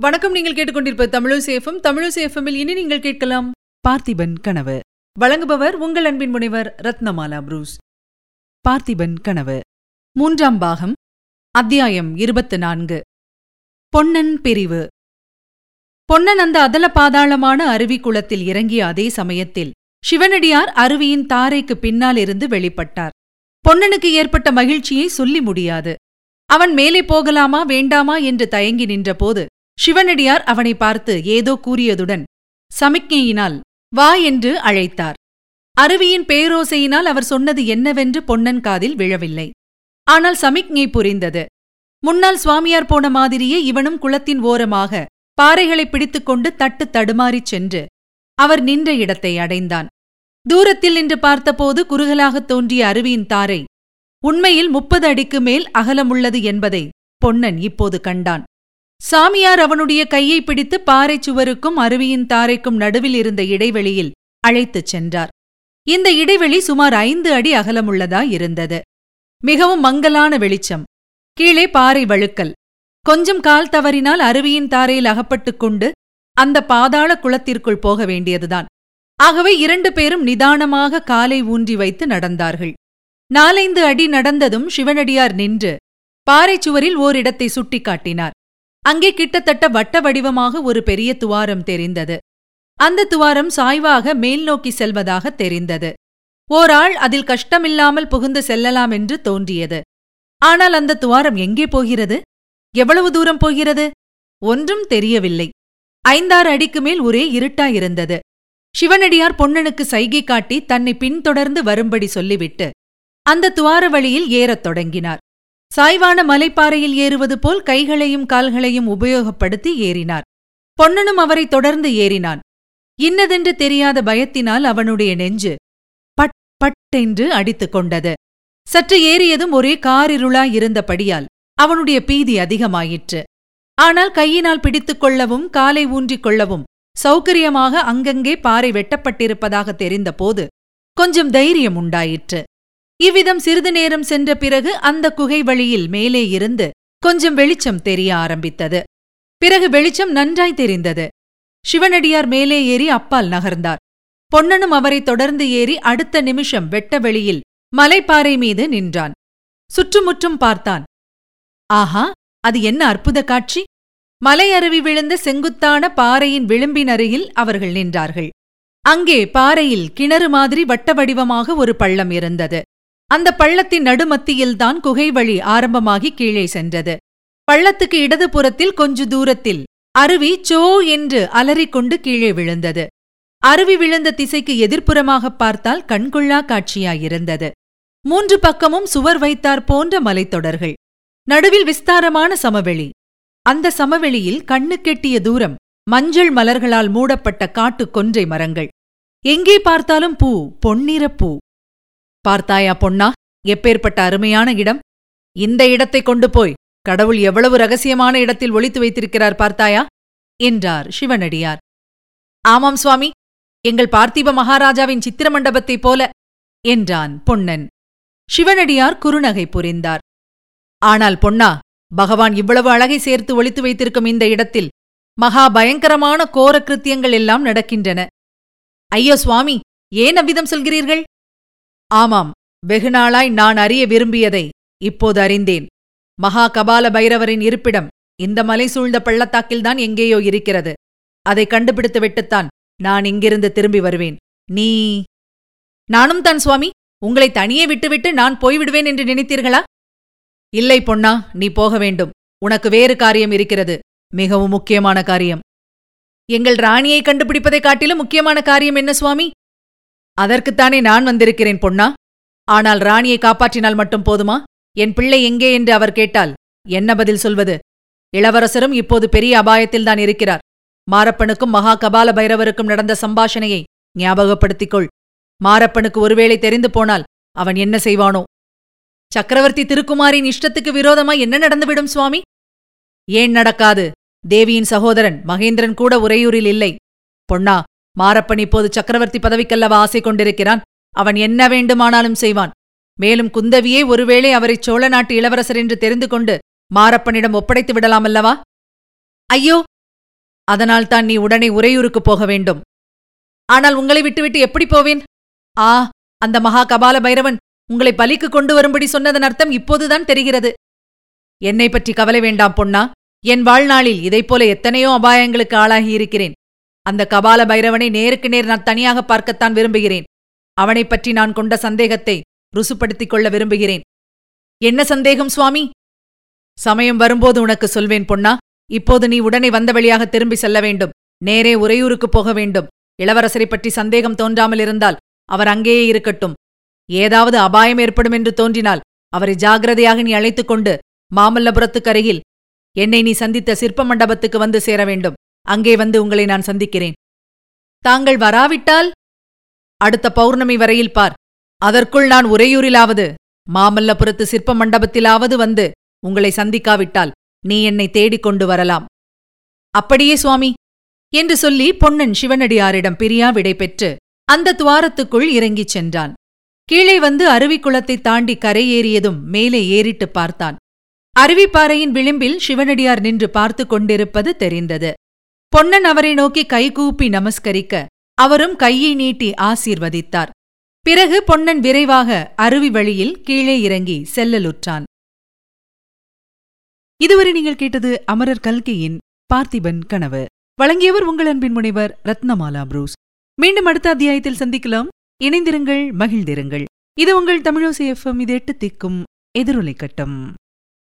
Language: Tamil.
வணக்கம் நீங்கள் கேட்டுக்கொண்டிருப்ப தமிழசேஃபம் தமிழசேஃபமில் இனி நீங்கள் கேட்கலாம் பார்த்திபன் கனவு. வழங்குபவர் உங்கள் அன்பின் முனைவர் ரத்னமாலா புரூஸ். பார்த்திபன் கனவு. மூன்றாம் பாகம் அத்தியாயம் இருபத்து நான்கு பொன்னன் பிரிவு. பொன்னன் அந்த அதல பாதாளமான அருவி குளத்தில் இறங்கிய அதே சமயத்தில் சிவனடியார் அருவியின் தாரைக்கு பின்னால் இருந்து வெளிப்பட்டார். பொன்னனுக்கு ஏற்பட்ட மகிழ்ச்சியை சொல்லி முடியாது. அவன் மேலே போகலாமா வேண்டாமா என்று தயங்கி நின்றபோது சிவனடியார் அவனை பார்த்து ஏதோ கூறியதுடன் சமிக்ஞையினால் வா என்று அழைத்தார். அருவியின் பேரோசையினால் அவர் சொன்னது என்னவென்று பொன்னன் காதில் விழவில்லை. ஆனால் சமிக்ஞை புரிந்தது. முன்னால் சுவாமியார் போன மாதிரியே இவனும் குளத்தின் ஓரமாக பாறைகளை பிடித்துக்கொண்டு தட்டு தடுமாறிச் சென்று அவர் நின்ற இடத்தை அடைந்தான். தூரத்தில் நின்று பார்த்தபோது குறுகலாகத் தோன்றிய அருவியின் தாரை உண்மையில் முப்பது அடிக்கு மேல் அகலமுள்ளது என்பதை பொன்னன் இப்போது கண்டான். சாமியார் அவனுடைய கையை பிடித்து பாறைச் சுவருக்கும் அருவியின் தாரைக்கும் நடுவில் இருந்த இடைவெளியில் அழைத்துச் சென்றார். இந்த இடைவெளி சுமார் ஐந்து அடி அகலமுள்ளதா இருந்தது. மிகவும் மங்கலான வெளிச்சம். கீழே பாறை வழுக்கல். கொஞ்சம் கால் தவறினால் அருவியின் தாரையில் அகப்பட்டுக் கொண்டு அந்த பாதாள குளத்திற்குள் போக வேண்டியதுதான். ஆகவே இரண்டு பேரும் நிதானமாக காலை ஊன்றி வைத்து நடந்தார்கள். நாலைந்து அடி நடந்ததும் சிவனடியார் நின்று பாறைச் சுவரில் ஓரிடத்தை சுட்டிக்காட்டினார். அங்கே கிட்டத்தட்ட வட்ட வடிவமாக ஒரு பெரிய துவாரம் தெரிந்தது. அந்த துவாரம் சாய்வாக மேல் நோக்கி செல்வதாக தெரிந்தது. ஓராள் அதில் கஷ்டமில்லாமல் புகுந்து செல்லலாம் என்று தோன்றியது. ஆனால் அந்த துவாரம் எங்கே போகிறது? எவ்வளவு தூரம் போகிறது? ஒன்றும் தெரியவில்லை. ஐந்தாறு அடிக்கு மேல் ஒரே இருட்டாயிருந்தது. சிவனடியார் பொன்னனுக்கு சைகை காட்டி தன்னை பின்தொடர்ந்து வரும்படி சொல்லிவிட்டு அந்த துவார வழியில் ஏறத் தொடங்கினார். சாய்வான மலைப்பாறையில் ஏறுவது போல் கைகளையும் கால்களையும் உபயோகப்படுத்தி ஏறினார். பொன்னனும் அவரை தொடர்ந்து ஏறினான். இன்னதென்று தெரியாத பயத்தினால் அவனுடைய நெஞ்சு பட் பட் என்று அடித்துக் கொண்டது. சற்று ஏறியதும் ஒரே காரிருளாயிருந்தபடியால் அவனுடைய பீதி அதிகமாயிற்று. ஆனால் கையினால் பிடித்துக் கொள்ளவும் காலை ஊன்றிக் கொள்ளவும் சௌகரியமாக அங்கங்கே பாறை வெட்டப்பட்டிருப்பதாக தெரிந்தபோது கொஞ்சம் தைரியம் உண்டாயிற்று. இவ்விதம் சிறிது நேரம் சென்ற பிறகு அந்த குகை வழியில் மேலே இருந்து கொஞ்சம் வெளிச்சம் தெரிய ஆரம்பித்தது. பிறகு வெளிச்சம் நன்றாய் தெரிந்தது. சிவனடியார் மேலே ஏறி அப்பால் நகர்ந்தார். பொன்னனும் அவரை தொடர்ந்து ஏறி அடுத்த நிமிஷம் வெட்ட வெளியில் மலைப்பாறை மீது நின்றான். சுற்றுமுற்றும் பார்த்தான். ஆஹா அது என்ன அற்புத காட்சி? மலை அருவி விழுந்த செங்குத்தான பாறையின் விளிம்பின் அருகில் அவர்கள் நின்றார்கள். அங்கே பாறையில் கிணறு மாதிரி வட்ட வடிவமாக ஒரு பள்ளம் இருந்தது. அந்த பள்ளத்தின் நடுமத்தியில்தான் குகைவழி ஆரம்பமாகி கீழே சென்றது. பள்ளத்துக்கு இடது புறத்தில் கொஞ்ச தூரத்தில் அருவி சோ என்று அலறிக்கொண்டு கீழே விழுந்தது. அருவி விழுந்த திசைக்கு எதிர்ப்புறமாகப் பார்த்தால் கண்கொள்ளா காட்சியாயிருந்தது. மூன்று பக்கமும் சுவர் வைத்தார் போன்ற மலைத்தொடர்கள். நடுவில் விஸ்தாரமான சமவெளி. அந்த சமவெளியில் கண்ணுக்கெட்டிய தூரம் மஞ்சள் மலர்களால் மூடப்பட்ட காட்டுக் கொன்றை மரங்கள். எங்கே பார்த்தாலும் பூ பொன்னிறப் பூ. பார்த்தாயா பொன்னா எப்பேற்பட்ட அருமையான இடம்? இந்த இடத்தை கொண்டு போய் கடவுள் எவ்வளவு ரகசியமான இடத்தில் ஒளித்து வைத்திருக்கிறார் பார்த்தாயா? என்றார் சிவனடியார். ஆமாம் சுவாமி எங்கள் பார்த்திப மகாராஜாவின் சித்திர மண்டபத்தைப் போல என்றான் பொன்னன். சிவனடியார் குறுநகை புரிந்தார். ஆனால் பொன்னா பகவான் இவ்வளவு அழகை சேர்த்து ஒளித்து வைத்திருக்கும் இந்த இடத்தில் மகா பயங்கரமான கோர கிருத்தியங்கள் எல்லாம் நடக்கின்றன. ஐயோ சுவாமி ஏன் அவ்விதம் சொல்கிறீர்கள்? ஆமாம் வெகுநாளாய் நான் அறிய விரும்பியதை இப்போது அறிந்தேன். மகா கபால பைரவரின் இருப்பிடம் இந்த மலை சூழ்ந்த பள்ளத்தாக்கில்தான் எங்கேயோ இருக்கிறது. அதை கண்டுபிடித்து விட்டுத்தான் நான் இங்கிருந்து திரும்பி வருவேன். நீ நானும் தான் சுவாமி. உங்களை தனியே விட்டுவிட்டு நான் போய்விடுவேன் என்று நினைத்தீர்களா? இல்லை பொன்னா நீ போக வேண்டும். உனக்கு வேறு காரியம் இருக்கிறது. மிகவும் முக்கியமான காரியம். எங்கள் ராணியை கண்டுபிடிப்பதைக் காட்டிலும் முக்கியமான காரியம் என்ன சுவாமி? அதற்குத்தானே நான் வந்திருக்கிறேன் பொன்னா? ஆனால் ராணியை காப்பாற்றினால் மட்டும் போதுமா? என் பிள்ளை எங்கே என்று அவர் கேட்டால் என்ன பதில் சொல்வது? இளவரசரும் இப்போது பெரிய அபாயத்தில்தான் இருக்கிறார். மாரப்பனுக்கும் மகா கபால பைரவருக்கும் நடந்த சம்பாஷணையை ஞாபகப்படுத்திக் கொள் மாரப்பனுக்கு ஒருவேளை தெரிந்து போனால் அவன் என்ன செய்வானோ? சக்கரவர்த்தி திருக்குமாரின் இஷ்டத்துக்கு விரோதமா என்ன நடந்துவிடும் சுவாமி? ஏன் நடக்காது? தேவியின் சகோதரன் மகேந்திரன் கூட உறையூரில் இல்லை. பொன்னா மாரப்பன் இப்போது சக்கரவர்த்தி பதவிக்கல்லவா ஆசை கொண்டிருக்கிறான். அவன் என்ன வேண்டுமானாலும் செய்வான். மேலும் குந்தவியே ஒருவேளை அவரை சோழ நாட்டு இளவரசர் என்று தெரிந்து கொண்டு மாரப்பனிடம் ஒப்படைத்து விடலாமல்லவா ஐயோ! அதனால்தான் நீ உடனே உறையூருக்கு போக வேண்டும். ஆனால் உங்களை விட்டுவிட்டு எப்படி போவேன்? ஆ அந்த மகா கபால பைரவன் உங்களை பலிக்கு கொண்டு வரும்படி சொன்னதன் அர்த்தம் இப்போதுதான் தெரிகிறது. என்னை பற்றி கவலை வேண்டாம் பொன்னா. என் வாழ்நாளில் இதைப்போல எத்தனையோ அபாயங்களுக்கு ஆளாகியிருக்கிறேன். அந்த கபால பைரவனை நேருக்கு நேர் நான் தனியாக பார்க்கத்தான் விரும்புகிறேன். அவனைப் பற்றி நான் கொண்ட சந்தேகத்தை ருசுப்படுத்திக் கொள்ள விரும்புகிறேன். என்ன சந்தேகம் சுவாமி? சமயம் வரும்போது உனக்கு சொல்வேன் பொன்னா இப்போது நீ உடனே வந்த வழியாக திரும்பி செல்ல வேண்டும். நேரே உறையூருக்கு போக வேண்டும். இளவரசரைப் பற்றி சந்தேகம் தோன்றாமல் இருந்தால் அவர் அங்கேயே இருக்கட்டும். ஏதாவது அபாயம் ஏற்படும் என்று தோன்றினால் அவரை ஜாகிரதையாக நீ அழைத்துக் கொண்டு மாமல்லபுரத்துக்கு அருகில் என்னை நீ சந்தித்த சிற்ப மண்டபத்துக்கு வந்து சேர வேண்டும். அங்கே வந்து உங்களை நான் சந்திக்கிறேன். தாங்கள் வராவிட்டால் அடுத்த பௌர்ணமி வரையில் பார். அதற்குள் நான் உறையூரிலாவது மாமல்லபுரத்து சிற்ப மண்டபத்திலாவது வந்து உங்களை சந்திக்காவிட்டால் நீ என்னை தேடிக் கொண்டு வரலாம். அப்படியே சுவாமி என்று சொல்லி பொன்னன் சிவனடியாரிடம் பிரியா விடை பெற்று அந்த துவாரத்துக்குள் இறங்கிச் சென்றான். கீழே வந்து அருவிக்குளத்தை தாண்டி கரையேறியதும் மேலே ஏறிட்டுப் பார்த்தான். அருவிப்பாறையின் விளிம்பில் சிவனடியார் நின்று பார்த்து கொண்டிருப்பது தெரிந்தது. பொன்னன் அவரை நோக்கி கைகூப்பி நமஸ்கரிக்க அவரும் கையை நீட்டி ஆசீர்வதித்தார். பிறகு பொன்னன் விரைவாக அருவி வழியில் கீழே இறங்கி செல்லலுற்றான். இதுவரை நீங்கள் கேட்டது அமரர் கல்கையின் பார்த்திபன் கனவு. வழங்கியவர் உங்கள் அன்பின் முனைவர் ரத்னமாலா புரூஸ். மீண்டும் அடுத்த அத்தியாயத்தில் சந்திக்கலாம். இணைந்திருங்கள் மகிழ்ந்திருங்கள். இது உங்கள் தமிழோசி எஃப்எம் இது எட்டு திக்கும் எதிரொலை கட்டம்.